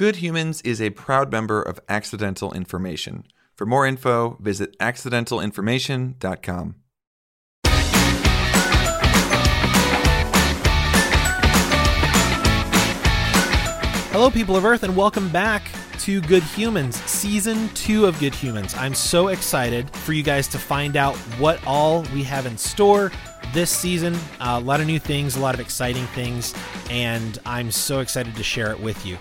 Good Humans is a proud member of Accidental Information. For more info, visit accidentalinformation.com. Hello, people of Earth, and welcome back to Good Humans, season two of Good Humans. I'm so excited for you guys to find out what all we have in store this season. Uh, a lot of new things, a lot of exciting things, and I'm so excited to share it with you.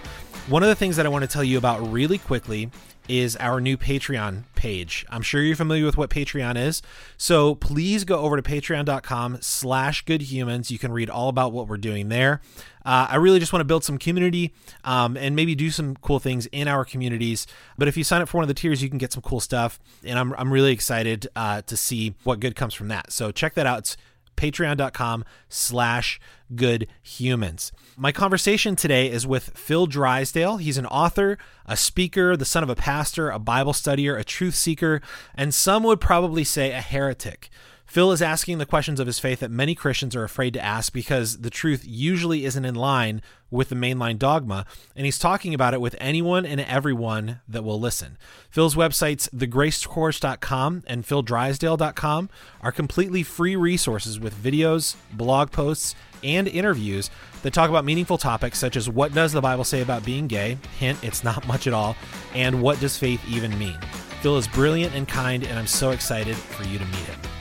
One of the things that I want to tell you about really quickly is our new Patreon page. I'm sure you're familiar with what Patreon is. So please go over to patreon.com slash goodhumans. You can read all about what we're doing there. Uh, I really just want to build some community um, and maybe do some cool things in our communities. But if you sign up for one of the tiers, you can get some cool stuff. And I'm, I'm really excited uh, to see what good comes from that. So check that out. It's patreon.com slash good humans. My conversation today is with Phil Drysdale. He's an author, a speaker, the son of a pastor, a Bible studier, a truth seeker, and some would probably say a heretic. Phil is asking the questions of his faith that many Christians are afraid to ask because the truth usually isn't in line with the mainline dogma, and he's talking about it with anyone and everyone that will listen. Phil's websites, thegracecourse.com and phildrysdale.com, are completely free resources with videos, blog posts, and interviews that talk about meaningful topics such as what does the Bible say about being gay? Hint, it's not much at all. And what does faith even mean? Phil is brilliant and kind, and I'm so excited for you to meet him.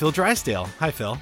Phil Drysdale. Hi, Phil.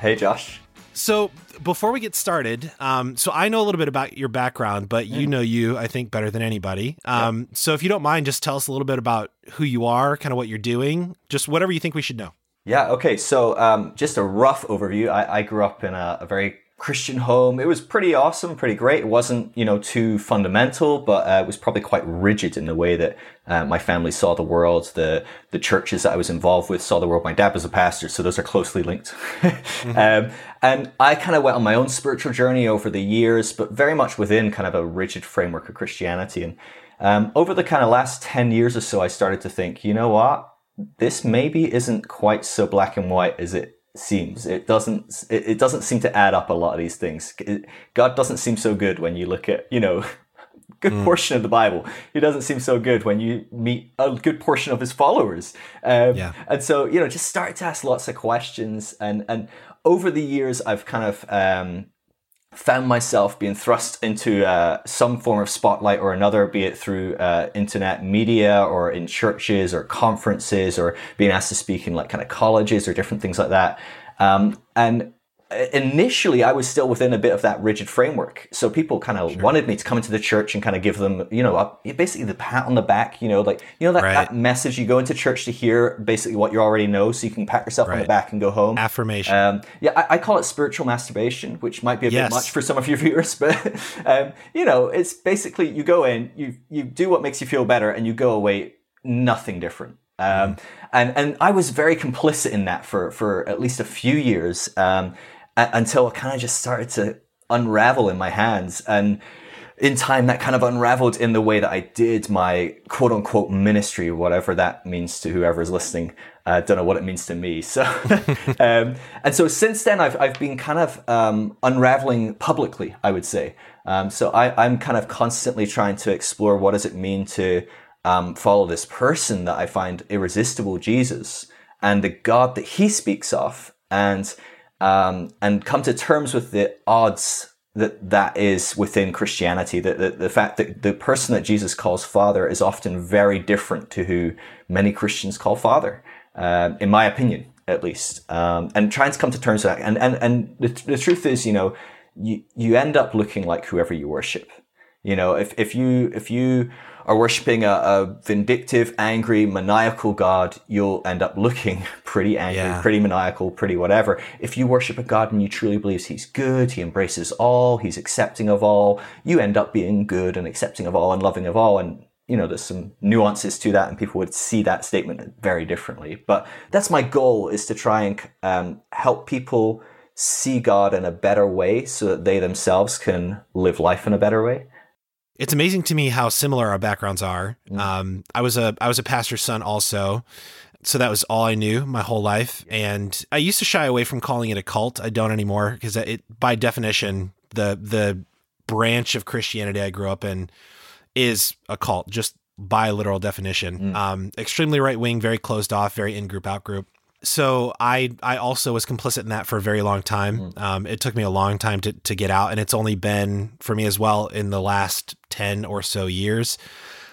Hey, Josh. So before we get started, um, so I know a little bit about your background, but you know you, I think, better than anybody. Um, yeah. So if you don't mind, just tell us a little bit about who you are, kind of what you're doing, just whatever you think we should know. Yeah. Okay. So um, just a rough overview. I, I grew up in a, a very Christian home. It was pretty awesome, pretty great. It wasn't, you know, too fundamental, but uh, it was probably quite rigid in the way that uh, my family saw the world. The the churches that I was involved with saw the world. My dad was a pastor, so those are closely linked. mm-hmm. um, and I kind of went on my own spiritual journey over the years, but very much within kind of a rigid framework of Christianity. And um, over the kind of last ten years or so, I started to think, you know what, this maybe isn't quite so black and white as it seems. It doesn't. It, it doesn't seem to add up a lot of these things. It, God doesn't seem so good when you look at you know. Good mm. portion of the Bible. He doesn't seem so good when you meet a good portion of his followers. Um, yeah. And so, you know, just start to ask lots of questions. And, and over the years, I've kind of um, found myself being thrust into uh, some form of spotlight or another, be it through uh, internet media or in churches or conferences or being asked to speak in like kind of colleges or different things like that. Um, and initially I was still within a bit of that rigid framework. So people kind of sure. wanted me to come into the church and kind of give them, you know, a, basically the pat on the back, you know, like, you know, that, right. that, message you go into church to hear basically what you already know so you can pat yourself right. on the back and go home. Affirmation. Um, yeah, I, I, call it spiritual masturbation, which might be a yes. bit much for some of your viewers, but, um, you know, it's basically you go in, you, you do what makes you feel better and you go away nothing different. Um, mm. and, and I was very complicit in that for, for at least a few years. Until it kind of just started to unravel in my hands. And in time, that kind of unraveled in the way that I did my quote unquote ministry, whatever that means to whoever's listening. I uh, don't know what it means to me. So, um, and so since then, I've, I've been kind of um, unraveling publicly, I would say. Um, so I, I'm kind of constantly trying to explore what does it mean to um, follow this person that I find irresistible, Jesus, and the God that he speaks of. And um, and come to terms with the odds that that is within Christianity. That the, the, fact that the person that Jesus calls Father is often very different to who many Christians call Father, uh, in my opinion, at least. Um, and trying to come to terms with that. And and and the, the truth is, you know, you you end up looking like whoever you worship. You know, if if you if you are worshipping a, a, vindictive, angry, maniacal God, you'll end up looking pretty angry, yeah. pretty maniacal, pretty whatever. If you worship a God and you truly believe He's good, He embraces all, He's accepting of all, you end up being good and accepting of all and loving of all. And you know, there's some nuances to that, and people would see that statement very differently. But that's my goal: is to try and um, help people see God in a better way, so that they themselves can live life in a better way. It's amazing to me how similar our backgrounds are. Mm. Um, I was a I was a pastor's son also. so that was all I knew my whole life. And I used to shy away from calling it a cult. I don't anymore because it, by definition, the the branch of Christianity I grew up in is a cult, just by literal definition. Mm. Um, extremely right wing, very closed off, very in group out group. So I I also was complicit in that for a very long time. Mm. Um, it took me a long time to to get out, and it's only been for me as well in the last ten or so years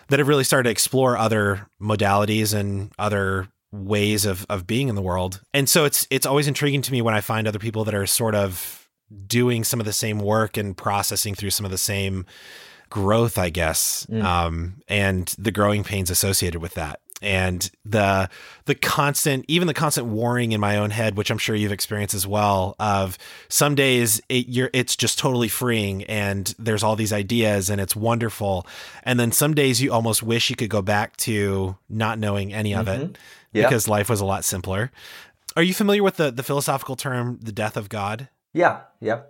that I've really started to explore other modalities and other ways of of being in the world. And so it's it's always intriguing to me when I find other people that are sort of doing some of the same work and processing through some of the same growth, I guess, mm. um, and the growing pains associated with that. And the the constant, even the constant warring in my own head, which I'm sure you've experienced as well. Of some days it, you're it's just totally freeing, and there's all these ideas, and it's wonderful. And then some days you almost wish you could go back to not knowing any of mm-hmm. it because life was a lot simpler. Are you familiar with the the philosophical term the death of God? Yeah, yeah.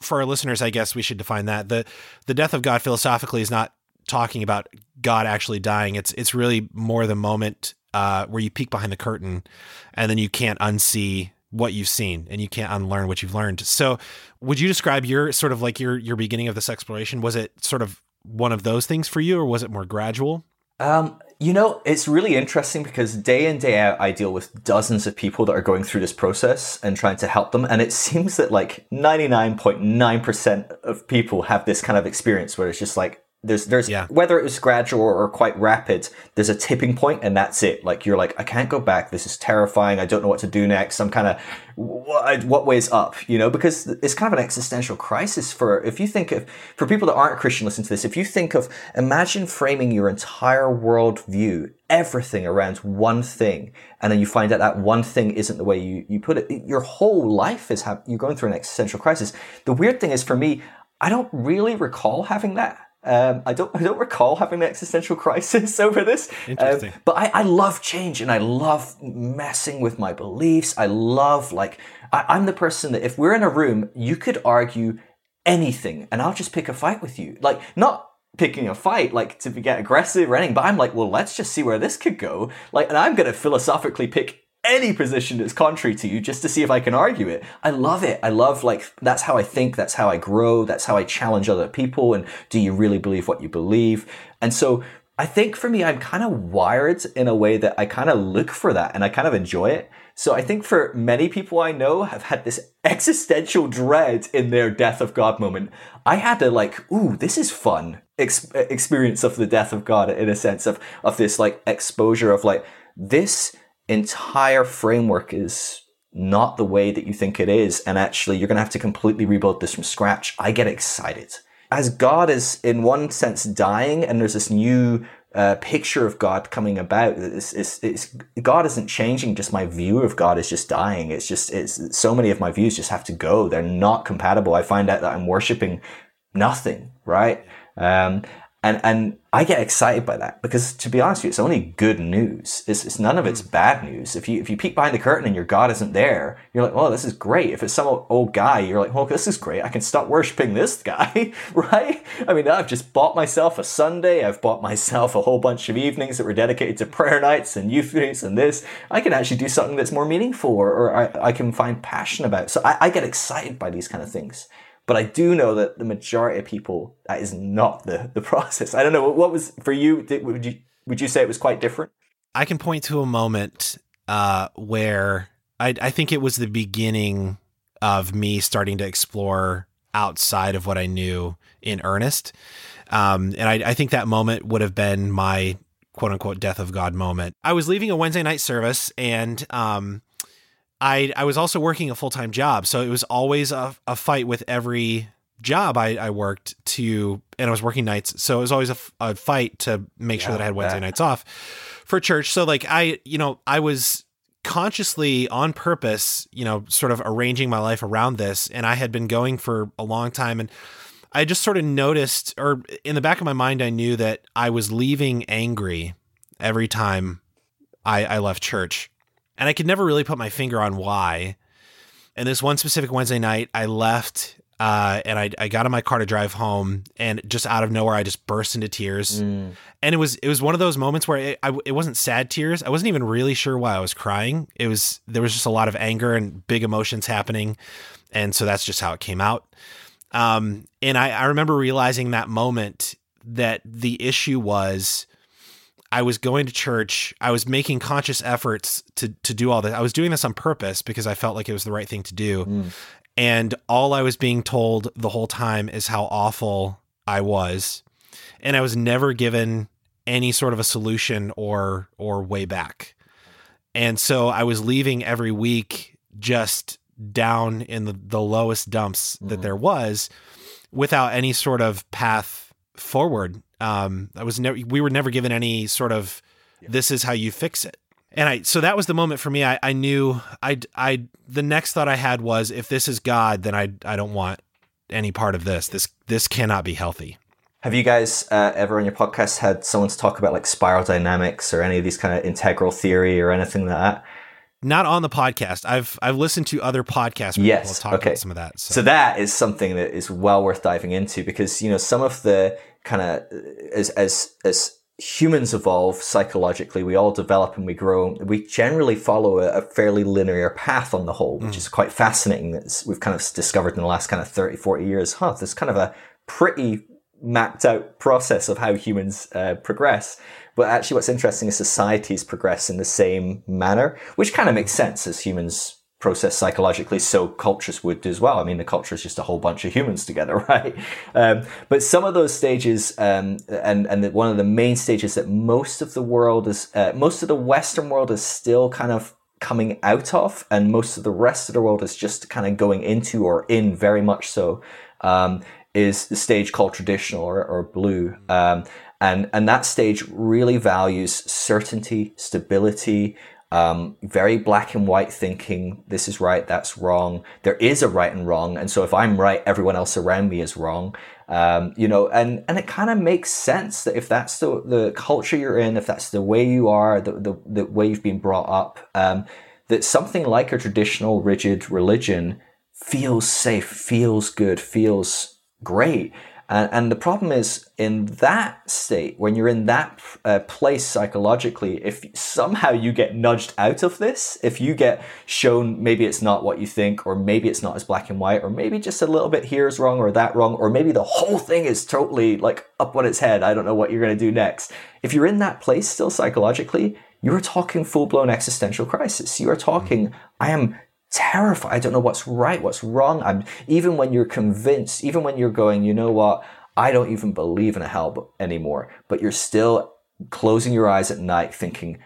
For our listeners, I guess we should define that. The the death of God philosophically is not talking about God actually dying. It's it's really more the moment uh, where you peek behind the curtain and then you can't unsee what you've seen and you can't unlearn what you've learned. So would you describe your sort of like your your beginning of this exploration? Was it sort of one of those things for you or was it more gradual? Um, you know, it's really interesting because day in, day out, I deal with dozens of people that are going through this process and trying to help them. And it seems that like 99.9% of people have this kind of experience where it's just like, there's there's yeah. whether it was gradual or quite rapid there's a tipping point and that's it. Like you're like i can't go back. This is terrifying. I don't know what to do next. I'm kind of what, what way is up? You know because it's kind of an existential crisis for if you think of for people that aren't christian listen to this if you think of imagine framing your entire worldview everything around one thing and then you find out that one thing isn't the way you, you put it. Your whole life is ha- you're going through an existential crisis. The weird thing is for me i don't really recall having that um, I don't I don't recall having an existential crisis over this. Interesting. Um, but I, I love change and I love messing with my beliefs. I love like I, I'm the person that if we're in a room, you could argue anything and I'll just pick a fight with you. Like not picking a fight like to get aggressive or anything, but I'm like, well, let's just see where this could go. Like, and I'm gonna philosophically pick any position that's contrary to you just to see if I can argue it. I love it. I love like that's how I think, that's how I grow, that's how I challenge other people and do you really believe what you believe? And so I think for me I'm kind of wired in a way that I kind of look for that and I kind of enjoy it. So I think for many people I know have had this existential dread in their death of God moment. I had to like, ooh, this is fun ex- experience of the death of God in a sense of of this like exposure of like this entire framework is not the way that you think it is. And actually, you're going to have to completely rebuild this from scratch. I get excited. As God is, in one sense, dying, and there's this new uh, picture of God coming about. It's, it's, it's, God isn't changing. Just my view of God is just dying. It's just it's so many of my views just have to go. They're not compatible. I find out that I'm worshiping nothing, right? Um, and and I get excited by that because to be honest with you, it's only good news. It's, it's none of it's hmm. bad news. If you if you peek behind the curtain and your God isn't there, you're like, oh, this is great. If it's some old guy, you're like, oh, this is great. I can stop worshiping this guy, right? I mean, I've just bought myself a Sunday. I've bought myself a whole bunch of evenings that were dedicated to prayer nights and youth nights and this. I can actually do something that's more meaningful or, or I, I can find passion about. So I, I get excited by these kind of things. But I do know that the majority of people, that is not the, the process. I don't know. What was for you? Did, would you would you say it was quite different? I can point to a moment uh, where I, I think it was the beginning of me starting to explore outside of what I knew in earnest. Um, and I, I, think that moment would have been my quote unquote death of God moment. I was leaving a Wednesday night service and um, I I was also working a full time job, so it was always a, a fight with every job I, I worked to, and I was working nights, so it was always a, a fight to make yeah, sure that I had Wednesday nights off for church. So like I, you know, I was consciously on purpose, you know, sort of arranging my life around this, and I had been going for a long time, and I just sort of noticed, or in the back of my mind, I knew that I was leaving angry every time I, I left church and I could never really put my finger on why. And this one specific Wednesday night, I left Uh, and I, I got in my car to drive home, and just out of nowhere, I just burst into tears. Mm. And it was it was one of those moments where it, I, it wasn't sad tears. I wasn't even really sure why I was crying. It was there was just a lot of anger and big emotions happening, and so that's just how it came out. Um, and I, I remember realizing that moment that the issue was I was going to church. I was making conscious efforts to to do all this. I was doing this on purpose because I felt like it was the right thing to do. Mm. And all I was being told the whole time is how awful I was. And I was never given any sort of a solution or or way back. And so I was leaving every week just down in the, the lowest dumps mm-hmm. that there was without any sort of path forward. Um, I was never we were never given any sort of yeah. this is how you fix it and I so that was the moment for me. I, I knew I I the next thought I had was if this is God, then I I don't want any part of this. This this cannot be healthy. Have you guys uh, ever on your podcast had someone to talk about like spiral dynamics or any of these kind of integral theory or anything like that? Not on the podcast. I've I've listened to other podcasts. Where yes. Talk okay. About some of that. So. so that is something that is well worth diving into because you know some of the kind of as as as humans evolve psychologically, we all develop and we grow. We generally follow a, a fairly linear path on the whole, which mm. is quite fascinating. That we've kind of discovered in the last kind of 30, 40 years. Huh, there's kind of a pretty mapped out process of how humans uh, progress. But actually, what's interesting is societies progress in the same manner, which kind of makes sense as humans process psychologically, so cultures would as well. I mean, the culture is just a whole bunch of humans together, right? Um, but some of those stages, um, and and the, one of the main stages that most of the world is, uh, most of the Western world is still kind of coming out of, and most of the rest of the world is just kind of going into or in very much so. Um, is the stage called traditional or, or blue. Um, and, and that stage really values certainty, stability, um, very black and white thinking. This is right, that's wrong. There is a right and wrong, and so if I'm right, everyone else around me is wrong. Um, you know, and and it kind of makes sense that if that's the the culture you're in, if that's the way you are, the the, the way you've been brought up, um, that something like a traditional rigid religion feels safe, feels good, feels great. And, and the problem is in that state, when you're in that uh, place psychologically, if somehow you get nudged out of this, if you get shown maybe it's not what you think, or maybe it's not as black and white, or maybe just a little bit here is wrong or that wrong, or maybe the whole thing is totally like up on its head. I don't know what you're going to do next. If you're in that place still psychologically, you're talking full blown existential crisis. You are talking, I am terrified. I don't know what's right, what's wrong. I'm even when you're convinced, even when you're going, you know what, I don't even believe in a hell anymore, but you're still closing your eyes at night thinking,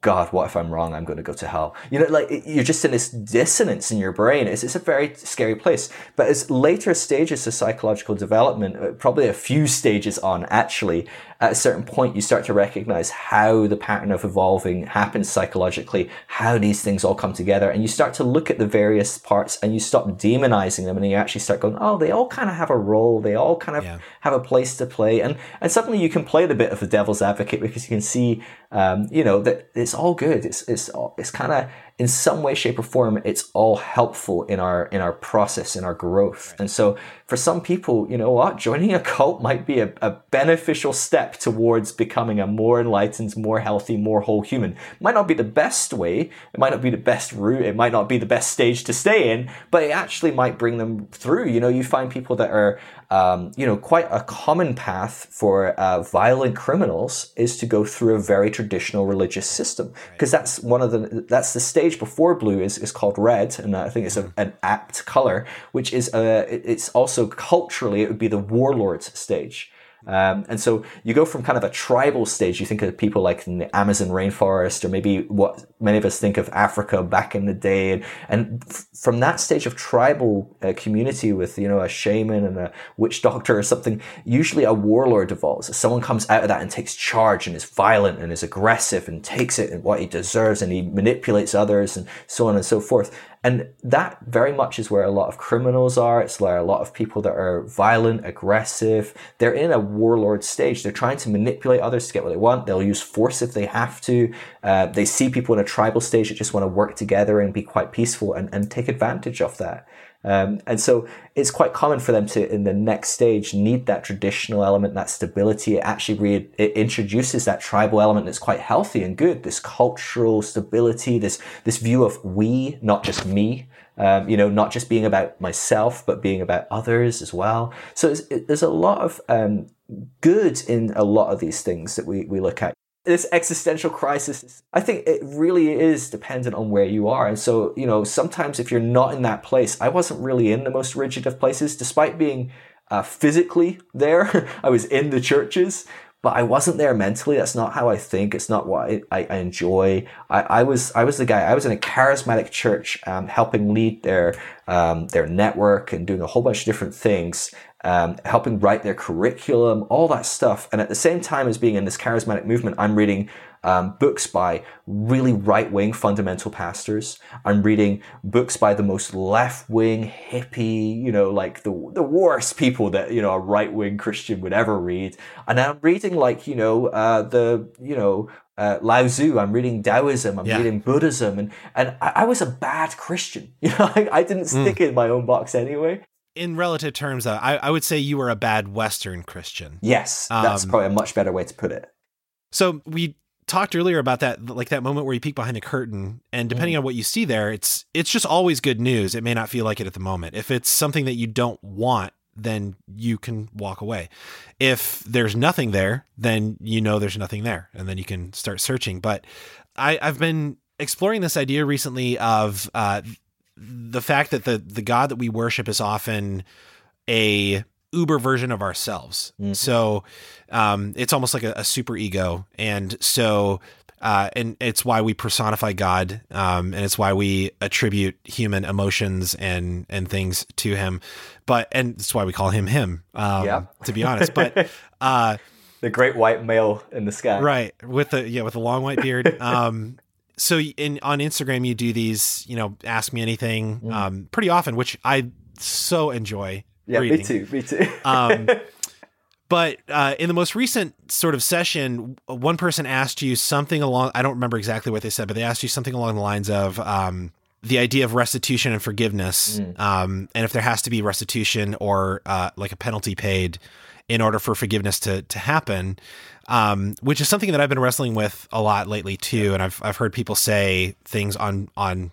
God, what if I'm wrong? I'm going to go to hell. You know, like you're just in this dissonance in your brain. It's, it's a very scary place. But as later stages of psychological development, uh, probably a few stages on actually, at a certain point, you start to recognize how the pattern of evolving happens psychologically, how these things all come together. And you start to look at the various parts and you stop demonizing them and you actually start going, oh, they all kind of have a role. They all kind of yeah. have a place to play. And, and suddenly you can play the bit of the devil's advocate because you can see, um, you know, that it's all good. It's, it's, it's kind of, in some way, shape, or form, it's all helpful in our in our process, in our growth. Right. And so, for some people, you know what, joining a cult might be a, a, beneficial step towards becoming a more enlightened, more healthy, more whole human. It might not be the best way, it might not be the best route, it might not be the best stage to stay in, but it actually might bring them through. You know, you find people that are um, you know, quite a common path for uh, violent criminals is to go through a very traditional religious system because that's one of the that's the stage before blue is, is called red, and I think it's a, mm-hmm. an apt color, which is uh, it's also culturally it would be the warlord's stage. Um, and so you go from kind of a tribal stage. You think of people like in the Amazon rainforest, or maybe what many of us think of Africa back in the day. And, and f- from that stage of tribal uh, community with, you know, a shaman and a witch doctor or something, usually a warlord evolves. Someone comes out of that and takes charge and is violent and is aggressive and takes it and what he deserves and he manipulates others and so on and so forth. And that very much is where a lot of criminals are. It's where a lot of people that are violent, aggressive. They're in a warlord stage. They're trying to manipulate others to get what they want. They'll use force if they have to. Uh, they see people in a tribal stage that just want to work together and be quite peaceful and, and take advantage of that. Um, and so it's quite common for them to, in the next stage, need that traditional element, that stability. It actually re- it introduces that tribal element that's quite healthy and good. This cultural stability, this this view of we, not just me. Um, you know, not just being about myself, but being about others as well. So it, there's a lot of um, good in a lot of these things that we, we look at this existential crisis i think it really is dependent on where you are and so you know sometimes if you're not in that place i wasn't really in the most rigid of places despite being uh, physically there i was in the churches but I wasn't there mentally. That's not how I think. It's not what I, I, enjoy. I, I, was I was the guy. I was in a charismatic church, um, helping lead their um, their network and doing a whole bunch of different things um, helping write their curriculum, all that stuff. And at the same time as being in this charismatic movement, I'm reading um, books by really right wing fundamental pastors. I'm reading books by the most left wing hippie, you know, like the, the worst people that, you know, a right wing Christian would ever read. And I'm reading like, you know, uh, the, you know, uh, Lao Tzu, I'm reading Taoism, I'm yeah. reading Buddhism, and, and I, I, was a bad Christian. You know, I, I didn't hmm. stick mm. in my own box anyway in relative terms, uh, I, I would say you were a bad Western Christian. Yes, that's um, probably a much better way to put it. So we talked earlier about that, like that moment where you peek behind a curtain, and depending mm. on what you see there, it's it's just always good news. It may not feel like it at the moment. If it's something that you don't want, then you can walk away. If there's nothing there, then you know there's nothing there, and then you can start searching. But I, I've been exploring this idea recently of uh, the fact that the the God that we worship is often a uber version of ourselves. Mm-hmm. So um, it's almost like a, a super ego, and so uh, and it's why we personify God, um, and it's why we attribute human emotions and and things to Him. But and it's why we call Him Him. Um, yeah. to be honest, but. Uh, the great white male in the sky, right? With the yeah, with a long white beard. Um, so in on Instagram you do these, you know, ask me anything mm. um, pretty often, which I so enjoy. Yeah, reading. me too. Me too. um, but uh, in the most recent sort of session, one person asked you something along. I don't remember exactly what they said, but they asked you something along the lines of um, the idea of restitution and forgiveness, mm. um, and if there has to be restitution or uh, like a penalty paid in order for forgiveness to to happen um, which is something that I've been wrestling with a lot lately too. And I've I've heard people say things on on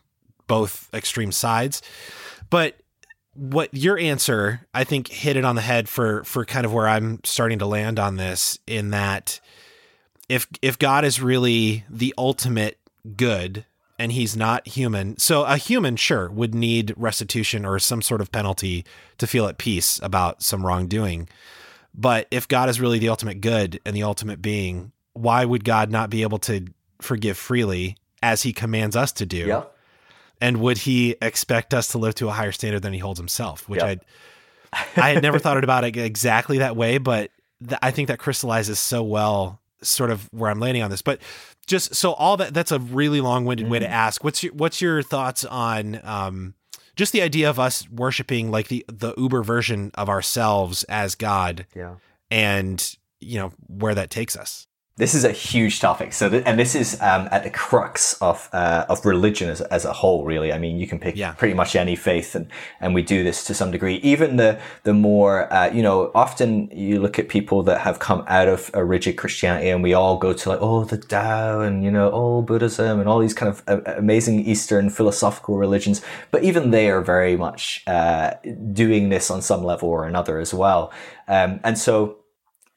both extreme sides, but what your answer I think hit it on the head for for kind of where I'm starting to land on this in that if if God is really the ultimate good and he's not human. So a human sure would need restitution or some sort of penalty to feel at peace about some wrongdoing. But if God is really the ultimate good and the ultimate being, why would God not be able to forgive freely as he commands us to do? Yeah. And would he expect us to live to a higher standard than he holds himself? Which yeah. I I had never thought about it exactly that way, but th- I think that crystallizes so well sort of where I'm landing on this. But just so all that that's a really long-winded mm. way to mm. ask. What's your what's your thoughts on um just the idea of us worshiping like the the uber version of ourselves as god yeah. and you know where that takes us this is a huge topic. So, th- and this is um, at the crux of uh, of religion as, as a whole. Really, I mean, you can pick yeah. pretty much any faith, and and we do this to some degree. Even the the more uh, you know, often you look at people that have come out of a rigid Christianity, and we all go to like, oh, the Tao, and you know, oh, Buddhism, and all these kind of uh, amazing Eastern philosophical religions. But even they are very much uh, doing this on some level or another as well. Um, and so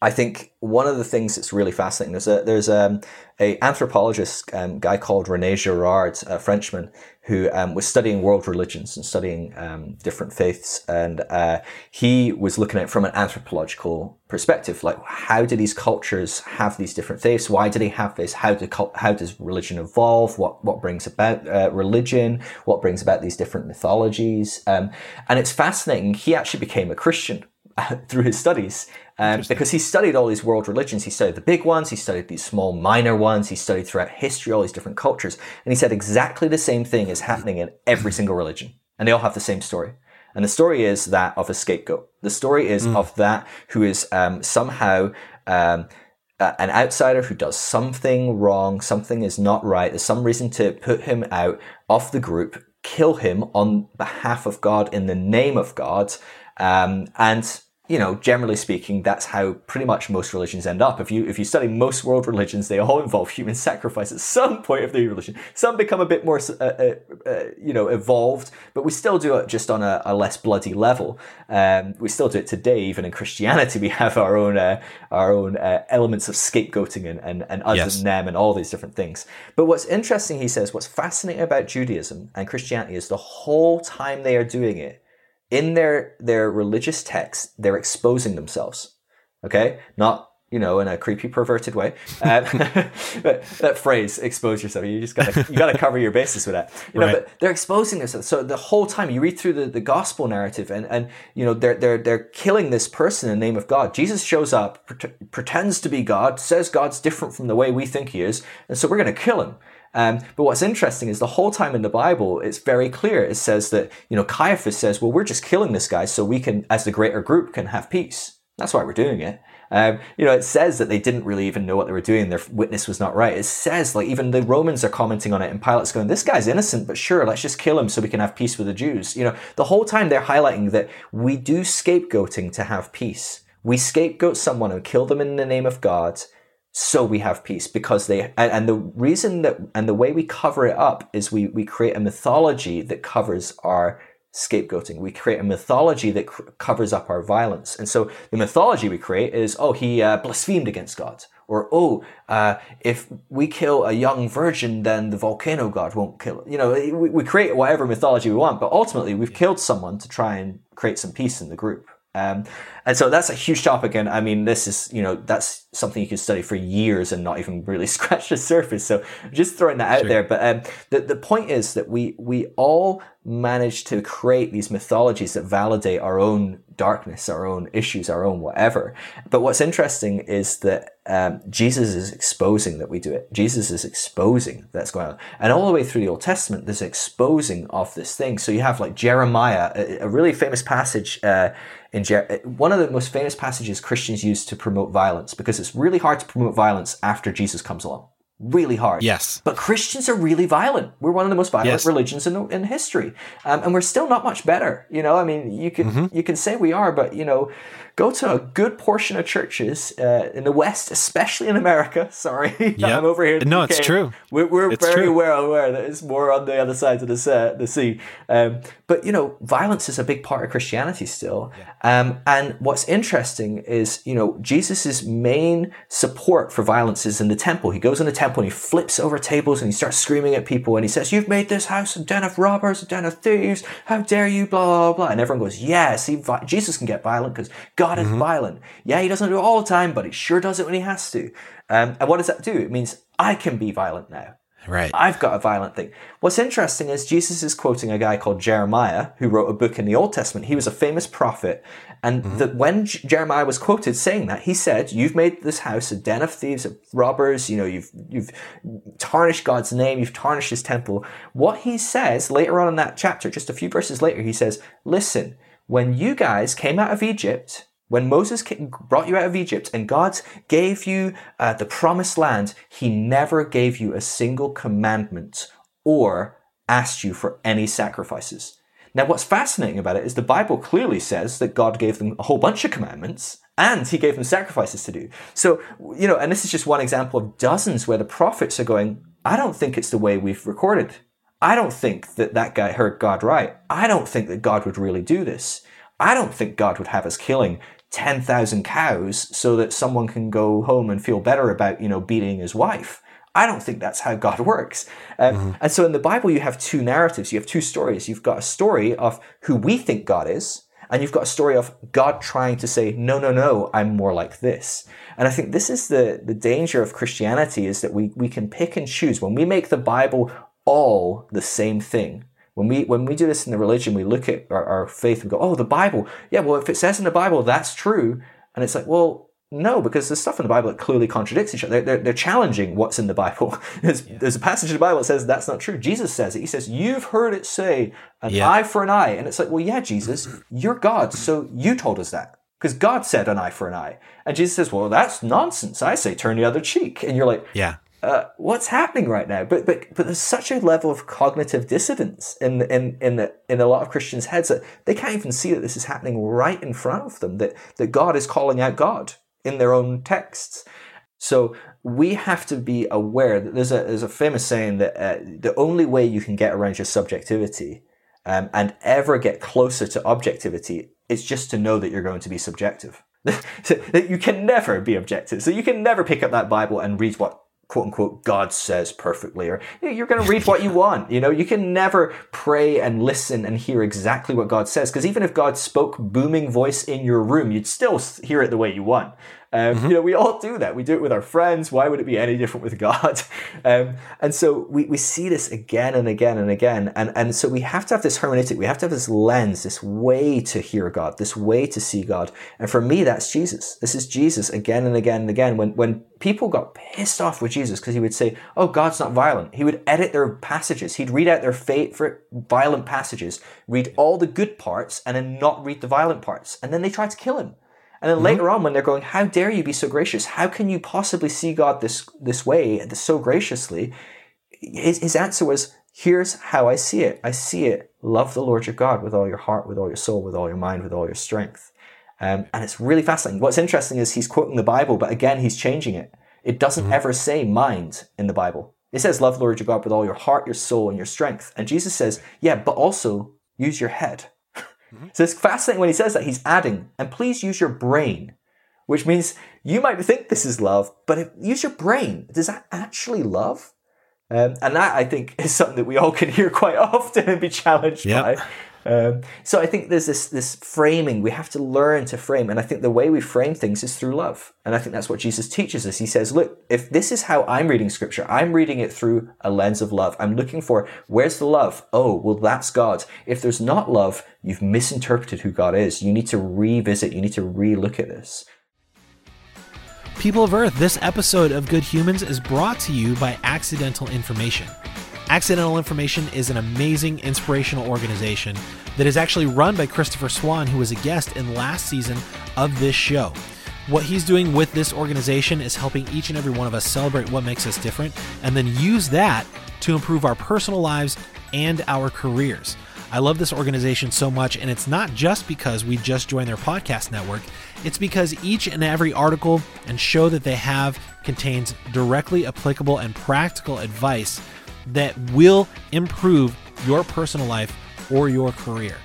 I think one of the things that's really fascinating there's a there's um, a anthropologist um, guy called Rene Girard, a Frenchman, who um, was studying world religions and studying um, different faiths, and uh, he was looking at it from an anthropological perspective, like how do these cultures have these different faiths? Why do they have this? How do how does religion evolve? What what brings about uh, religion? What brings about these different mythologies? Um, and it's fascinating. He actually became a Christian through his studies um, because he studied all these world religions. He studied the big ones, he studied these small minor ones, he studied throughout history all these different cultures. And he said exactly the same thing is happening in every single religion. And they all have the same story. And the story is that of a scapegoat. The story is mm. of that who is um, somehow um, uh, an outsider who does something wrong, something is not right. There's some reason to put him out of the group kill him on behalf of God in the name of God. Um, and you know, generally speaking, that's how pretty much most religions end up. If you if you study most world religions, they all involve human sacrifice at some point of the religion. Some become a bit more, uh, uh, uh, you know, evolved, but we still do it just on a, a less bloody level. Um, we still do it today, even in Christianity. We have our own uh, our own uh, elements of scapegoating and and, and us yes. and them and all these different things. But what's interesting, he says, what's fascinating about Judaism and Christianity is the whole time they are doing it in their their religious texts, they're exposing themselves. Okay, not you know in a creepy, perverted way. Um, but that phrase, "expose yourself," you just gotta you gotta cover your bases with that. You know, right. but they're exposing themselves. So the whole time you read through the, the gospel narrative, and and you know they're they're they're killing this person in the name of God. Jesus shows up, pre- pretends to be God, says God's different from the way we think He is, and so we're gonna kill him. Um, but what's interesting is the whole time in the Bible, it's very clear. It says that, you know, Caiaphas says, well, we're just killing this guy so we can, as the greater group, can have peace. That's why we're doing it. Um, you know, it says that they didn't really even know what they were doing. Their witness was not right. It says, like, even the Romans are commenting on it, and Pilate's going, This guy's innocent, but sure, let's just kill him so we can have peace with the Jews. You know, the whole time they're highlighting that we do scapegoating to have peace. We scapegoat someone and kill them in the name of God so we have peace because they and, and, the reason that and the way we cover it up is we we create a mythology that covers our scapegoating. We create a mythology that cr- covers up our violence. And so the mythology we create is oh he uh, blasphemed against god. Or oh uh, if we kill a young virgin then the volcano god won't kill you know we, we create whatever mythology we want but ultimately we've killed someone to try and create some peace in the group um, and so that's a huge topic. And I mean, this is, you know, that's something you could study for years and not even really scratch the surface. So just throwing that out sure. there. But um, the, the point is that we, we all manage to create these mythologies that validate our own darkness, our own issues, our own whatever. But what's interesting is that um, Jesus is exposing that we do it. Jesus is exposing that's going on. And all the way through the Old Testament, there's exposing of this thing. So you have like Jeremiah, a, a really famous passage uh, in Jer- one of the most famous passages Christians use to promote violence because it's really hard to promote violence after Jesus comes along really hard. Yes. But Christians are really violent. We're one of the most violent yes. religions in, in history. Um, and we're still not much better. You know, I mean, you can, mm-hmm. you can say we are, but you know, go to a good portion of churches uh, in the West, especially in America. Sorry, yep. I'm over here. No, it's true. We're, we're it's very true. well aware that it's more on the other side of the, uh, the sea. Um, but you know, violence is a big part of Christianity still. Yeah. Um, and what's interesting is, you know, Jesus's main support for violence is in the temple. He goes in the temple and he flips over tables and he starts screaming at people and he says, "You've made this house a den of robbers, a den of thieves. How dare you?" Blah blah blah. And everyone goes, "Yes, he, Jesus can get violent because God." God is mm-hmm. violent. Yeah, he doesn't do it all the time, but he sure does it when he has to. Um, and what does that do? It means I can be violent now. Right. I've got a violent thing. What's interesting is Jesus is quoting a guy called Jeremiah, who wrote a book in the Old Testament. He was a famous prophet. And mm-hmm. that when J- Jeremiah was quoted saying that, he said, You've made this house a den of thieves, of robbers, you know, you've you've tarnished God's name, you've tarnished his temple. What he says later on in that chapter, just a few verses later, he says, Listen, when you guys came out of Egypt, when Moses brought you out of Egypt and God gave you uh, the promised land, he never gave you a single commandment or asked you for any sacrifices. Now, what's fascinating about it is the Bible clearly says that God gave them a whole bunch of commandments and he gave them sacrifices to do. So, you know, and this is just one example of dozens where the prophets are going, I don't think it's the way we've recorded. I don't think that that guy heard God right. I don't think that God would really do this. I don't think God would have us killing 10,000 cows so that someone can go home and feel better about, you know, beating his wife. I don't think that's how God works. Um, mm-hmm. And so in the Bible, you have two narratives. You have two stories. You've got a story of who we think God is, and you've got a story of God trying to say, no, no, no, I'm more like this. And I think this is the, the danger of Christianity is that we, we can pick and choose. When we make the Bible all the same thing, when we when we do this in the religion, we look at our, our faith and go, "Oh, the Bible. Yeah, well, if it says in the Bible that's true," and it's like, well, no, because there's stuff in the Bible that clearly contradicts each other. They're, they're, they're challenging what's in the Bible. There's, yeah. there's, a passage in the Bible that says that's not true. Jesus says it. He says, You've heard it say an yeah. eye for an eye. And it's like, well, yeah, Jesus, you're God. So you told us that. Because God said an eye for an eye. And Jesus says, Well, that's nonsense. I say turn the other cheek. And you're like, Yeah. Uh, what's happening right now? But but but there's such a level of cognitive dissonance in in in the, in a lot of Christians' heads that they can't even see that this is happening right in front of them. That that God is calling out God in their own texts. So we have to be aware that there's a there's a famous saying that uh, the only way you can get around your subjectivity um, and ever get closer to objectivity is just to know that you're going to be subjective. that you can never be objective. So you can never pick up that Bible and read what quote unquote God says perfectly, or you're going to read what you want. You know, you can never pray and listen and hear exactly what God says, because even if God spoke booming voice in your room, you'd still hear it the way you want. Um, mm-hmm. You know, we all do that. We do it with our friends. Why would it be any different with God? Um, and so we, we see this again and again and again. And, and so we have to have this hermeneutic. We have to have this lens, this way to hear God, this way to see God. And for me, that's Jesus. This is Jesus again and again and again. When, when people got pissed off with Jesus because he would say, Oh, God's not violent. He would edit their passages. He'd read out their favorite violent passages, read all the good parts, and then not read the violent parts. And then they tried to kill him. And then mm-hmm. later on, when they're going, "How dare you be so gracious? How can you possibly see God this this way, so graciously?" His, his answer was, "Here's how I see it. I see it. Love the Lord your God with all your heart, with all your soul, with all your mind, with all your strength." Um, and it's really fascinating. What's interesting is he's quoting the Bible, but again, he's changing it. It doesn't mm-hmm. ever say mind in the Bible. It says, "Love the Lord your God with all your heart, your soul, and your strength." And Jesus says, "Yeah, but also use your head." Mm-hmm. So it's fascinating when he says that he's adding, and please use your brain, which means you might think this is love, but if, use your brain. Does that actually love? Um, and that I think is something that we all can hear quite often and be challenged yep. by. Um, so I think there's this this framing we have to learn to frame, and I think the way we frame things is through love, and I think that's what Jesus teaches us. He says, "Look, if this is how I'm reading Scripture, I'm reading it through a lens of love. I'm looking for where's the love? Oh, well, that's God. If there's not love, you've misinterpreted who God is. You need to revisit. You need to relook at this." People of Earth, this episode of Good Humans is brought to you by Accidental Information. Accidental Information is an amazing inspirational organization that is actually run by Christopher Swan, who was a guest in last season of this show. What he's doing with this organization is helping each and every one of us celebrate what makes us different and then use that to improve our personal lives and our careers. I love this organization so much, and it's not just because we just joined their podcast network, it's because each and every article and show that they have contains directly applicable and practical advice that will improve your personal life or your career.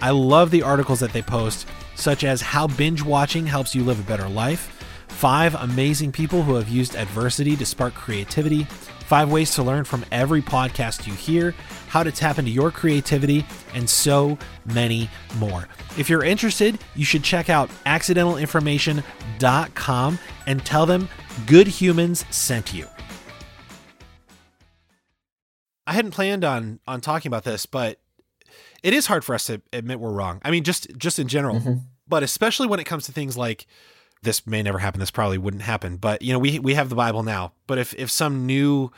I love the articles that they post, such as how binge watching helps you live a better life, five amazing people who have used adversity to spark creativity, five ways to learn from every podcast you hear, how to tap into your creativity, and so many more. If you're interested, you should check out accidentalinformation.com and tell them Good Humans sent you. I hadn't planned on on talking about this, but it is hard for us to admit we're wrong. I mean, just just in general, mm-hmm. but especially when it comes to things like this may never happen. This probably wouldn't happen. But you know, we we have the Bible now. But if if some new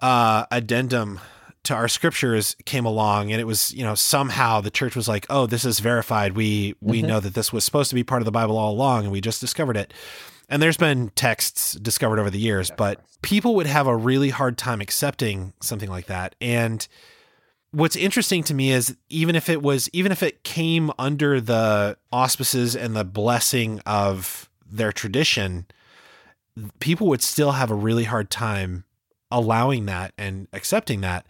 uh, addendum to our scriptures came along and it was you know somehow the church was like oh this is verified we we mm-hmm. know that this was supposed to be part of the bible all along and we just discovered it and there's been texts discovered over the years, but people would have a really hard time accepting something like that. And what's interesting to me is even if it was even if it came under the auspices and the blessing of their tradition, people would still have a really hard time allowing that and accepting that.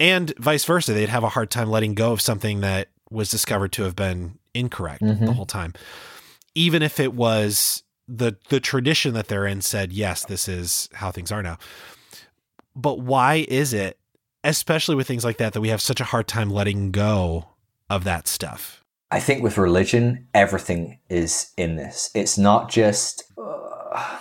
And vice versa, they'd have a hard time letting go of something that was discovered to have been incorrect mm-hmm. the whole time. Even if it was the the tradition that they're in said yes this is how things are now. But why is it especially with things like that that we have such a hard time letting go of that stuff? I think with religion everything is in this. It's not just uh,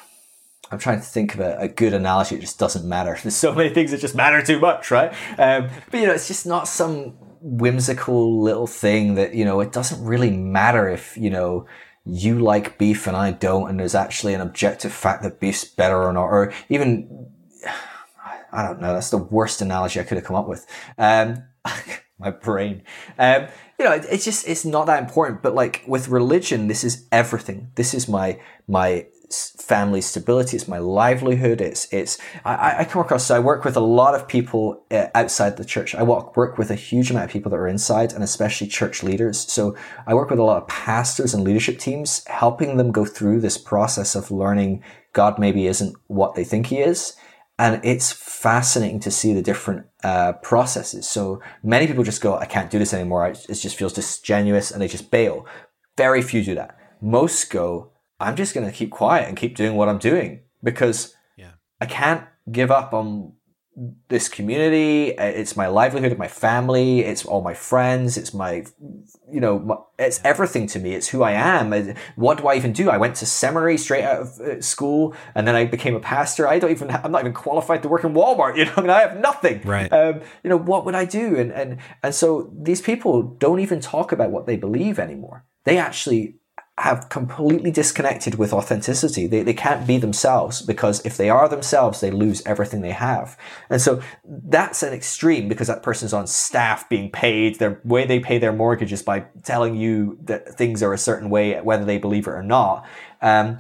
i'm trying to think of a, a, good analogy it just doesn't matter. There's so many things that just matter too much right? Um, but you know it's just not some whimsical little thing that you know it doesn't really matter if you know you like beef and I don't, and there's actually an objective fact that beef's better or not, or even, I don't know, that's the worst analogy I could have come up with. Um, my brain. Um, you know, it, it's just, it's not that important, but like with religion, this is everything. This is my, my family stability. It's my livelihood. It's it's I, I come across. So I work with a lot of people uh, outside the church. I work work with a huge amount of people that are inside, and especially church leaders. So I work with a lot of pastors and leadership teams, helping them go through this process of learning God maybe isn't what they think He is. And it's fascinating to see the different uh, processes. So many people just go, I can't do this anymore. It just feels disingenuous and they just bail. Very few do that. Most go, I'm just going to keep quiet and keep doing what I'm doing because yeah. I can't give up on this community. It's my livelihood, my family. It's all my friends. It's my, you know, my, it's everything to me. It's who I am. What do I even do? I went to seminary straight out of uh, school, and then I became a pastor. I don't even. I'm not even qualified to work in Walmart. You know, I mean, I have nothing. Right. Um, you know, what would I do? And and and so these people don't even talk about what they believe anymore. They actually have completely disconnected with authenticity. They, they can't be themselves because if they are themselves, they lose everything they have. And so that's an extreme because that person's on staff being paid. Their way they pay their mortgage is by telling you that things are a certain way, whether they believe it or not. Um,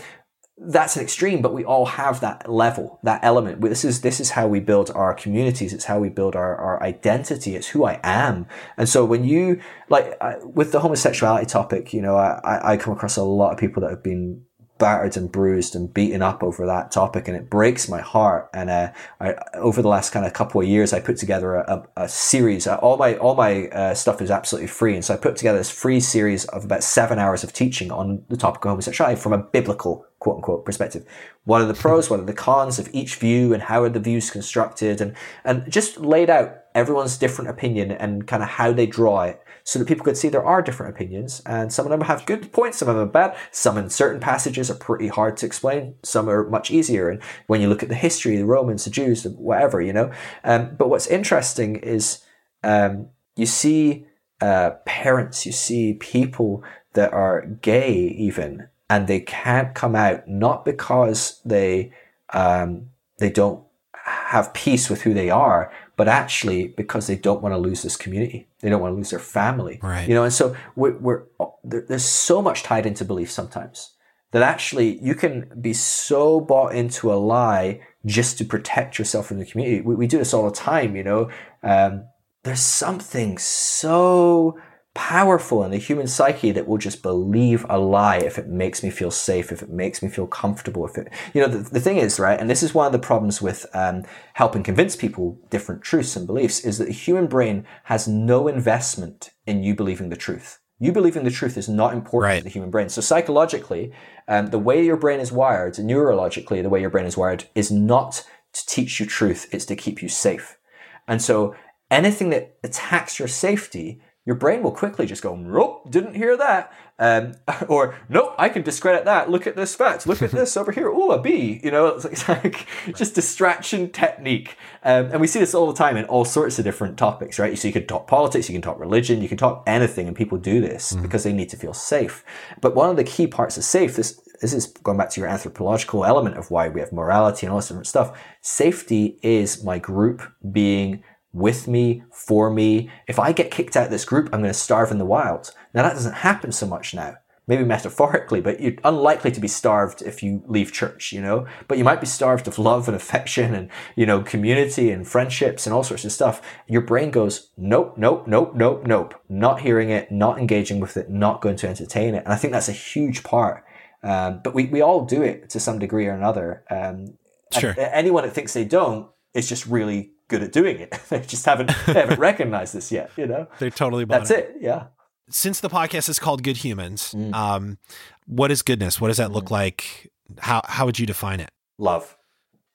that's an extreme, but we all have that level, that element. This is this is how we build our communities. It's how we build our, our identity. It's who I am. And so when you like I, with the homosexuality topic, you know, I, I come across a lot of people that have been battered and bruised and beaten up over that topic and it breaks my heart. And uh, I, over the last kind of couple of years I put together a, a, a series uh, all my all my uh, stuff is absolutely free. And so I put together this free series of about seven hours of teaching on the topic of homosexuality from a biblical quote unquote perspective. What are the pros? What are the cons of each view? And how are the views constructed? And and just laid out everyone's different opinion and kind of how they draw it so that people could see there are different opinions and some of them have good points, some of them bad. Some in certain passages are pretty hard to explain, some are much easier. And when you look at the history, the Romans, the Jews, the whatever, you know. Um, but what's interesting is um, you see uh, parents, you see people that are gay even, and they can't come out not because they um, they don't have peace with who they are, but actually because they don't want to lose this community. They don't want to lose their family. Right. You know, and so we're, we're there's so much tied into belief sometimes that actually you can be so bought into a lie just to protect yourself from the community. We, we do this all the time, you know. Um, there's something so powerful in the human psyche that will just believe a lie if it makes me feel safe, if it makes me feel comfortable, if it, you know, the, the thing is, right, and this is one of the problems with um, helping convince people different truths and beliefs, is that the human brain has no investment in you believing the truth. You believing the truth is not important right. to the human brain. So psychologically, um, the way your brain is wired, neurologically, the way your brain is wired is not to teach you truth, it's to keep you safe. And so anything that attacks your safety your brain will quickly just go, nope, didn't hear that. Um, or, nope, I can discredit that. Look at this fact. Look at this over here. Oh, a B. You know, it's like just distraction technique. Um, and we see this all the time in all sorts of different topics, right? So you can talk politics, you can talk religion, you can talk anything, and people do this mm. because they need to feel safe. But one of the key parts of safe, this, this is going back to your anthropological element of why we have morality and all this different stuff. Safety is my group being with me, for me. If I get kicked out of this group, I'm going to starve in the wild. Now that doesn't happen so much now. Maybe metaphorically, but you're unlikely to be starved if you leave church, you know? But you might be starved of love and affection and, you know, community and friendships and all sorts of stuff. Your brain goes, nope, nope, nope, nope, nope. Not hearing it, not engaging with it, not going to entertain it. And I think that's a huge part. Um, but we, we all do it to some degree or another. Um, sure. Anyone that thinks they don't is just really good at doing it. they just haven't they haven't recognized this yet. You know, they're totally. That's it. it. Yeah. Since the podcast is called Good Humans, mm. um, what is goodness? What does that look mm. like? How how would you define it? Love.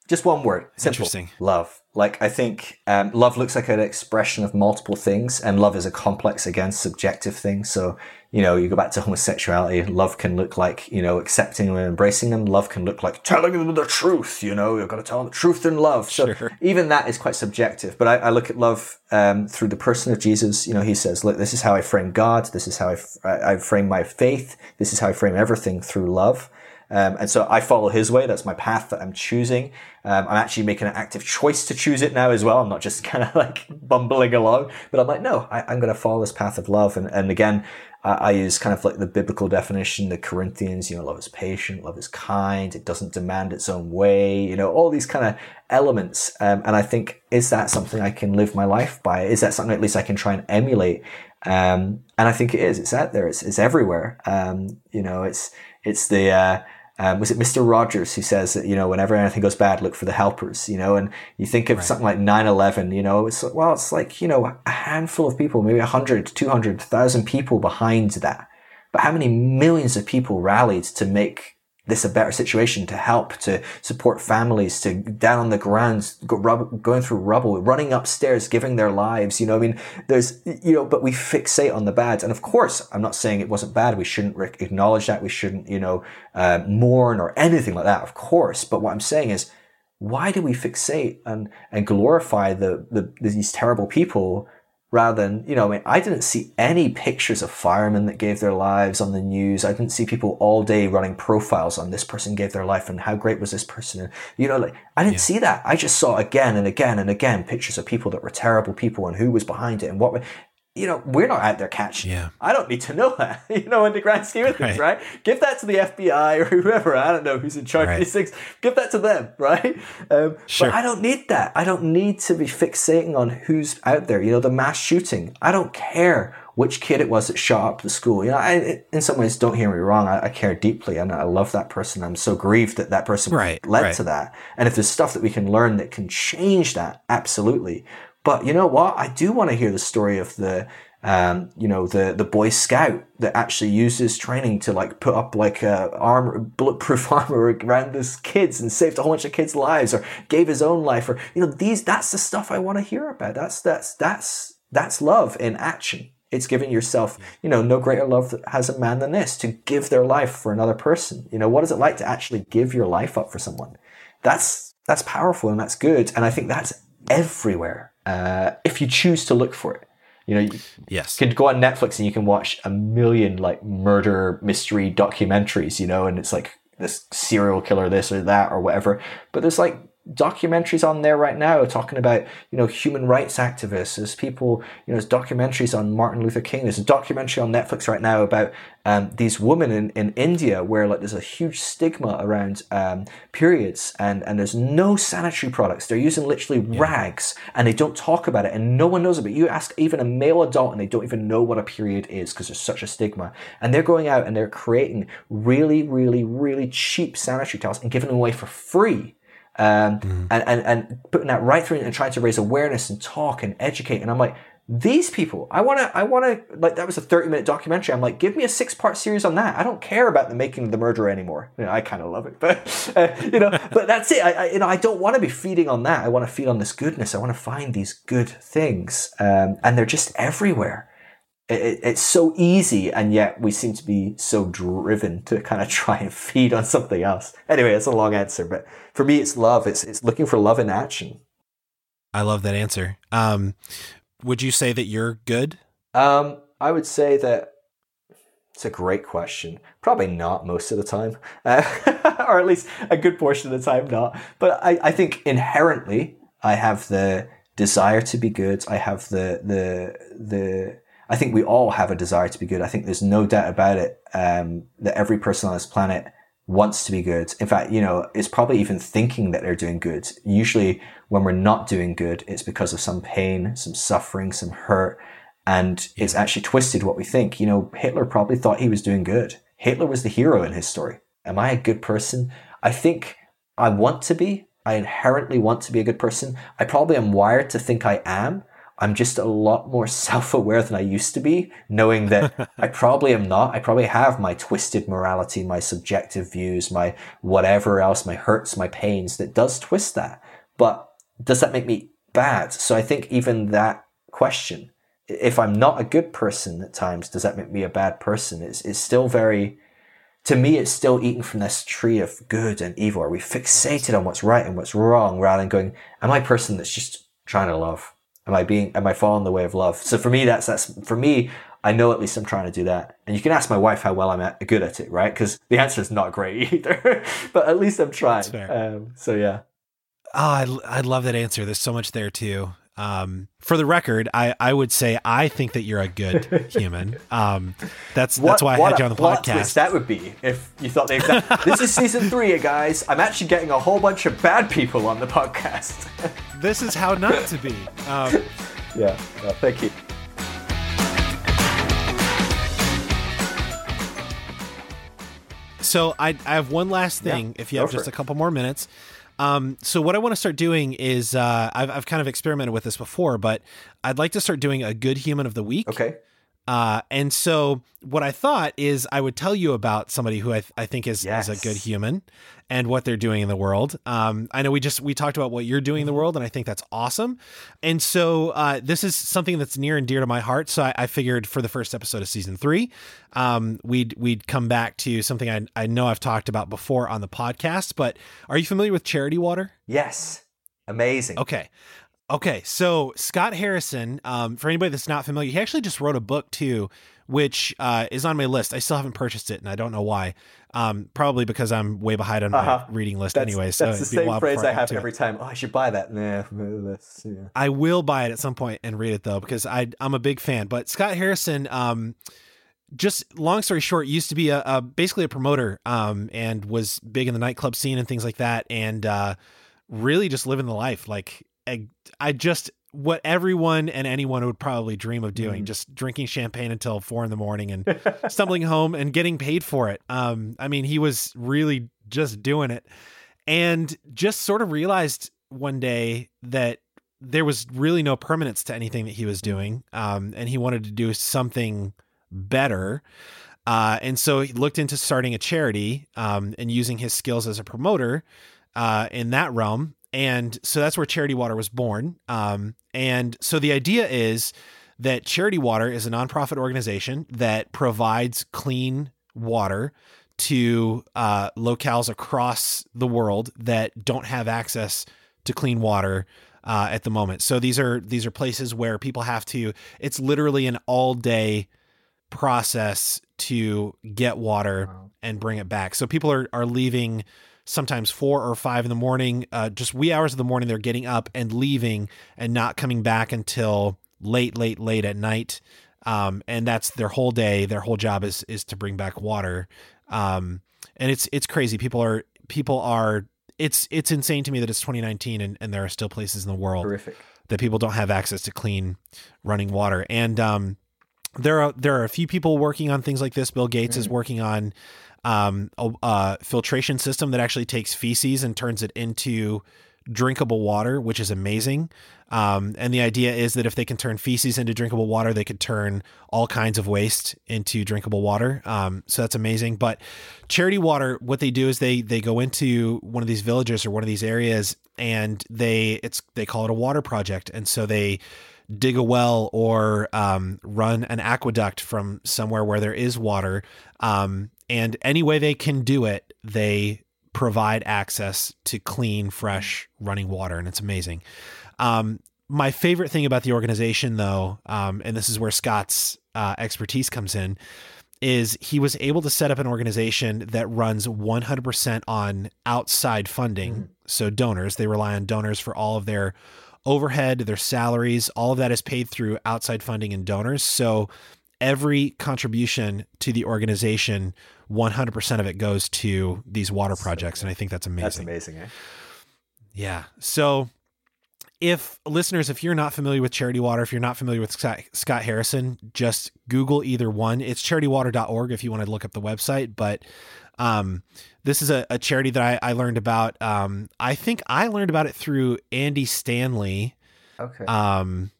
Just one word. Simple. Interesting. Love. Like I think um, love looks like an expression of multiple things, and love is a complex against subjective thing. So you know, you go back to homosexuality, love can look like, you know, accepting them and embracing them. Love can look like telling them the truth, you know, you've got to tell them the truth in love. So sure. even that is quite subjective. But I, I look at love um, through the person of Jesus. You know, he says, look, this is how I frame God. This is how I, f- I frame my faith. This is how I frame everything through love. Um, and so I follow his way. That's my path that I'm choosing. Um, I'm actually making an active choice to choose it now as well. I'm not just kind of like bumbling along, but I'm like, no, I, am going to follow this path of love. And, and again, I, I, use kind of like the biblical definition, the Corinthians, you know, love is patient, love is kind, it doesn't demand its own way, you know, all these kind of elements. Um, and I think, is that something I can live my life by? Is that something at least I can try and emulate? Um, and I think it is. It's out there. It's, it's everywhere. Um, you know, it's, it's the, uh, um, was it Mr. Rogers who says that, you know, whenever anything goes bad, look for the helpers, you know, and you think of right. something like 9-11, you know, it's, well, it's like, you know, a handful of people, maybe 100, 200, 1,000 people behind that. But how many millions of people rallied to make this a better situation to help, to support families, to down on the ground, go, rub, going through rubble, running upstairs, giving their lives. You know, I mean, there's, you know, but we fixate on the bad. And of course, I'm not saying it wasn't bad. We shouldn't acknowledge that. We shouldn't, you know, uh, mourn or anything like that, of course. But what I'm saying is, why do we fixate and, and glorify the, the, these terrible people rather than, you know, I mean, I didn't see any pictures of firemen that gave their lives on the news. I didn't see people all day running profiles on this person gave their life and how great was this person. And, you know, like, I didn't yeah. see that. I just saw again and again and again pictures of people that were terrible people and who was behind it and what, you know, we're not out there catching. Yeah. I don't need to know that, you know, in the grand scheme of things, right? right? Give that to the FBI or whoever. I don't know who's in charge right. of these things. Give that to them, right? Um, sure. But I don't need that. I don't need to be fixating on who's out there. You know, the mass shooting. I don't care which kid it was that shot up the school. You know, I, in some ways, don't hear me wrong. I, I care deeply and I love that person. I'm so grieved that that person right, led right. to that. And if there's stuff that we can learn that can change that, absolutely. But you know what? I do want to hear the story of the, um, you know, the, the Boy Scout that actually uses training to like put up like a armor, bulletproof armor around his kids and saved a whole bunch of kids' lives or gave his own life or, you know, these, that's the stuff I want to hear about. That's, that's, that's, that's love in action. It's giving yourself, you know, no greater love has a man than this to give their life for another person. You know, what is it like to actually give your life up for someone? That's, that's powerful and that's good. And I think that's everywhere uh, if you choose to look for it. You know, you yes. can go on Netflix and you can watch a million like murder mystery documentaries, you know, and it's like this serial killer, this or that or whatever. But there's like documentaries on there right now talking about you know human rights activists. There's people you know there's documentaries on martin luther king. There's a documentary on netflix right now about um, these women in, in india where like there's a huge stigma around um, periods and and there's no sanitary products. They're using literally yeah. rags and they don't talk about it and no one knows about it. You ask even a male adult and they don't even know what a period is because there's such a stigma. And they're going out and they're creating really really really cheap sanitary towels and giving them away for free um, mm. and, and, and putting that right through and trying to raise awareness and talk and educate. And I'm like, these people, I want to, I want to, like, that was a 30 minute documentary. I'm like, give me a six part series on that. I don't care about the making of the murderer anymore. You know, I kind of love it, but, uh, you know, but that's it. I, I, you know, I don't want to be feeding on that. I want to feed on this goodness. I want to find these good things. Um, and they're just everywhere it, it's so easy, and yet we seem to be so driven to kind of try and feed on something else. Anyway, it's a long answer, but for me, it's love. It's it's looking for love in action. I love that answer. Um, would you say that you're good? Um, I would say that it's a great question. Probably not most of the time, uh, or at least a good portion of the time, not. But I, I think inherently, I have the desire to be good. I have the the the I think we all have a desire to be good. I think there's no doubt about it um, that every person on this planet wants to be good. In fact, you know, it's probably even thinking that they're doing good. Usually, when we're not doing good, it's because of some pain, some suffering, some hurt, and it's actually twisted what we think. You know, Hitler probably thought he was doing good. Hitler was the hero in his story. Am I a good person? I think I want to be. I inherently want to be a good person. I probably am wired to think I am, I'm just a lot more self aware than I used to be, knowing that I probably am not. I probably have my twisted morality, my subjective views, my whatever else, my hurts, my pains that does twist that. But does that make me bad? So I think even that question, if I'm not a good person at times, does that make me a bad person? It's, it's still very, to me, it's still eating from this tree of good and evil. Are we fixated on what's right and what's wrong rather than going, am I a person that's just trying to love? Am I being, am I following the way of love? So for me, that's, that's, for me, I know at least I'm trying to do that. And you can ask my wife how well I'm at, good at it, right? Because the answer is not great either, but at least I'm trying. Um, so yeah. Oh, I, I love that answer. There's so much there too. Um, for the record, I, I would say I think that you're a good human. Um, that's what, that's why I had you on the podcast. that would be if you thought the exact. this is season three, guys. I'm actually getting a whole bunch of bad people on the podcast. this is how not to be. Um, yeah, no, thank you. So I, I have one last thing. Yeah, if you have just it. a couple more minutes, um, so what I want to start doing is uh, I've, I've kind of experimented with this before, but I'd like to start doing a good human of the week. Okay. Uh, and so what I thought is I would tell you about somebody who I, th- I think is, yes. is a good human and what they're doing in the world. Um, I know we just, we talked about what you're doing in the mm-hmm. world and I think that's awesome. And so, uh, this is something that's near and dear to my heart. So I, I figured for the first episode of season three, um, we'd, we'd come back to something I, I know I've talked about before on the podcast, but are you familiar with charity water? Yes. Amazing. Okay. Okay, so Scott Harrison, um, for anybody that's not familiar, he actually just wrote a book too, which uh, is on my list. I still haven't purchased it, and I don't know why. Um, probably because I'm way behind on uh-huh. my reading list that's, anyway. So that's the same phrase I have every it. time. Oh, I should buy that. Nah, yeah. I will buy it at some point and read it though, because I I'm a big fan. But Scott Harrison, um, just long story short, used to be a, a basically a promoter, um, and was big in the nightclub scene and things like that, and uh, really just living the life. Like I, just what everyone and anyone would probably dream of doing, mm. just drinking champagne until four in the morning and stumbling home and getting paid for it. Um, I mean, he was really just doing it and just sort of realized one day that there was really no permanence to anything that he was doing. Um, and he wanted to do something better. Uh, and so he looked into starting a charity um, and using his skills as a promoter uh, in that realm and so that's where Charity Water was born. Um, and so the idea is that Charity Water is a nonprofit organization that provides clean water to uh, locales across the world that don't have access to clean water uh, at the moment. So these are these are places where people have to. It's literally an all day process to get water wow. and bring it back. So people are are leaving sometimes four or five in the morning, uh, just wee hours of the morning. They're getting up and leaving and not coming back until late, late, late at night. Um, and that's their whole day. Their whole job is is to bring back water. Um, and it's it's crazy. People are people are. It's it's insane to me that it's 2019 and, and there are still places in the world Horrific. that people don't have access to clean running water. And um, there are there are a few people working on things like this. Bill Gates mm. is working on um, a, a filtration system that actually takes feces and turns it into drinkable water, which is amazing. Um, and the idea is that if they can turn feces into drinkable water, they could turn all kinds of waste into drinkable water. Um, so that's amazing. But Charity Water, what they do is they they go into one of these villages or one of these areas, and they it's they call it a water project, and so they dig a well or um, run an aqueduct from somewhere where there is water um, and any way they can do it, they provide access to clean, fresh running water. And it's amazing. Um, my favorite thing about the organization, though, um, and this is where Scott's uh, expertise comes in, is he was able to set up an organization that runs 100% on outside funding. Mm-hmm. So, donors, they rely on donors for all of their overhead, their salaries, all of that is paid through outside funding and donors. So, every contribution to the organization 100% of it goes to these water projects. And I think that's amazing. That's amazing. Eh? Yeah. So if listeners, if you're not familiar with Charity Water, if you're not familiar with Scott, Scott Harrison, just Google either one. It's charitywater.org if you want to look up the website. But um, this is a, a, charity that I, I learned about. Um, I think I learned about it through Andy Stanley. Okay. Um,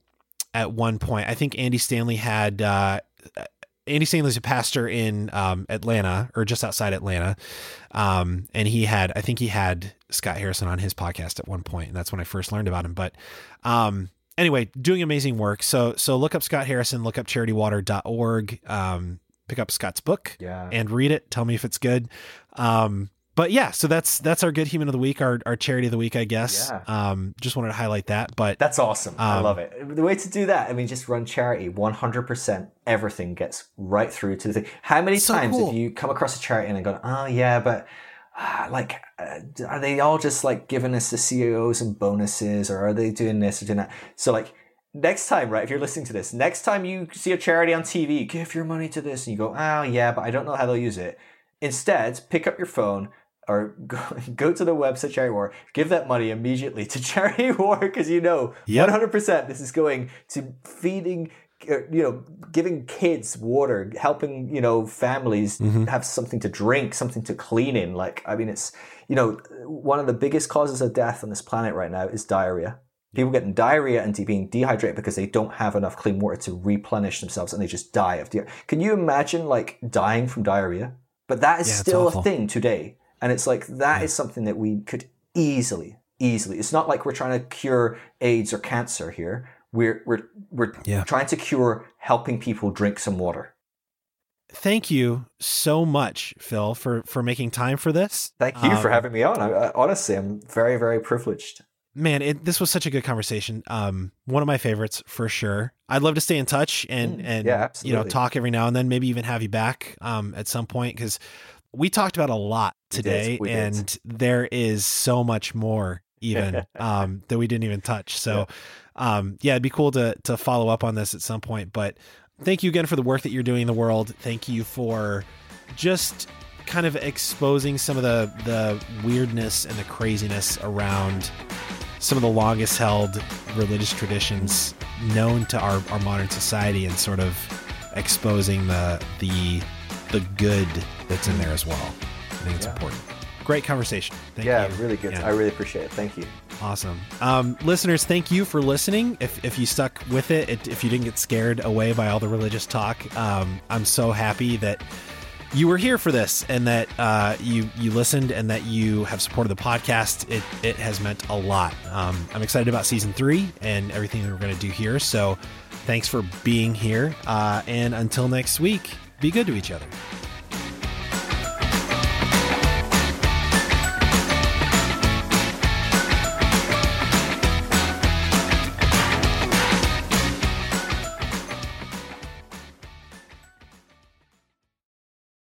at one point, I think Andy Stanley had uh, Andy Stanley's a pastor in um, Atlanta or just outside Atlanta. Um, and he had, I think he had Scott Harrison on his podcast at one point, and that's when I first learned about him. But um, anyway, doing amazing work. So so look up Scott Harrison, look up charitywater.org, um, pick up Scott's book yeah. and read it. Tell me if it's good. Um, but yeah, so that's that's our good human of the week, our our charity of the week, I guess. Yeah. Um, just wanted to highlight that. But that's awesome. Um, I love it. The way to do that, I mean, just run charity. One hundred percent, everything gets right through to the thing. How many so times cool. have you come across a charity and gone, oh yeah, but uh, like, uh, are they all just like giving us the CEOs and bonuses, or are they doing this or doing that? So like next time, right, if you're listening to this, next time you see a charity on TV, give your money to this, and you go, oh, yeah, but I don't know how they'll use it. Instead, pick up your phone or go, go to the website Charity Water, give that money immediately to Charity Water because you know yep. 100% this is going to feeding uh, you know giving kids water helping you know families mm-hmm. have something to drink something to clean in like i mean it's you know one of the biggest causes of death on this planet right now is diarrhea People getting diarrhea and being dehydrated because they don't have enough clean water to replenish themselves and they just die of diarrhea. Can you imagine like dying from diarrhea? But that is yeah, still a thing today. And it's like that is something that we could easily, easily. It's not like we're trying to cure AIDS or cancer here. We're we're we're yeah. trying to cure helping people drink some water. Thank you so much, Phil, for for making time for this. Thank you um, for having me on. I, I, honestly, I'm very very privileged man, it, this was such a good conversation. Um, one of my favorites for sure. I'd love to stay in touch and mm, and yeah, you know talk every now and then. Maybe even have you back um, at some point because we talked about a lot today, we and did. there is so much more even um, that we didn't even touch. So, yeah. Um, yeah, it'd be cool to to follow up on this at some point. But thank you again for the work that you're doing in the world. Thank you for just kind of exposing some of the the weirdness and the craziness around some of the longest held religious traditions known to our, our modern society and sort of exposing the the the good that's in there as well. I think it's yeah. important. Great conversation. Thank yeah, you. really good. Yeah. I really appreciate it. Thank you. Awesome. Um, listeners, thank you for listening. If, if you stuck with it, if you didn't get scared away by all the religious talk, um, I'm so happy that you were here for this and that uh, you you listened and that you have supported the podcast. It it has meant a lot. Um, I'm excited about season three and everything that we're going to do here. So thanks for being here. Uh, and until next week, be good to each other.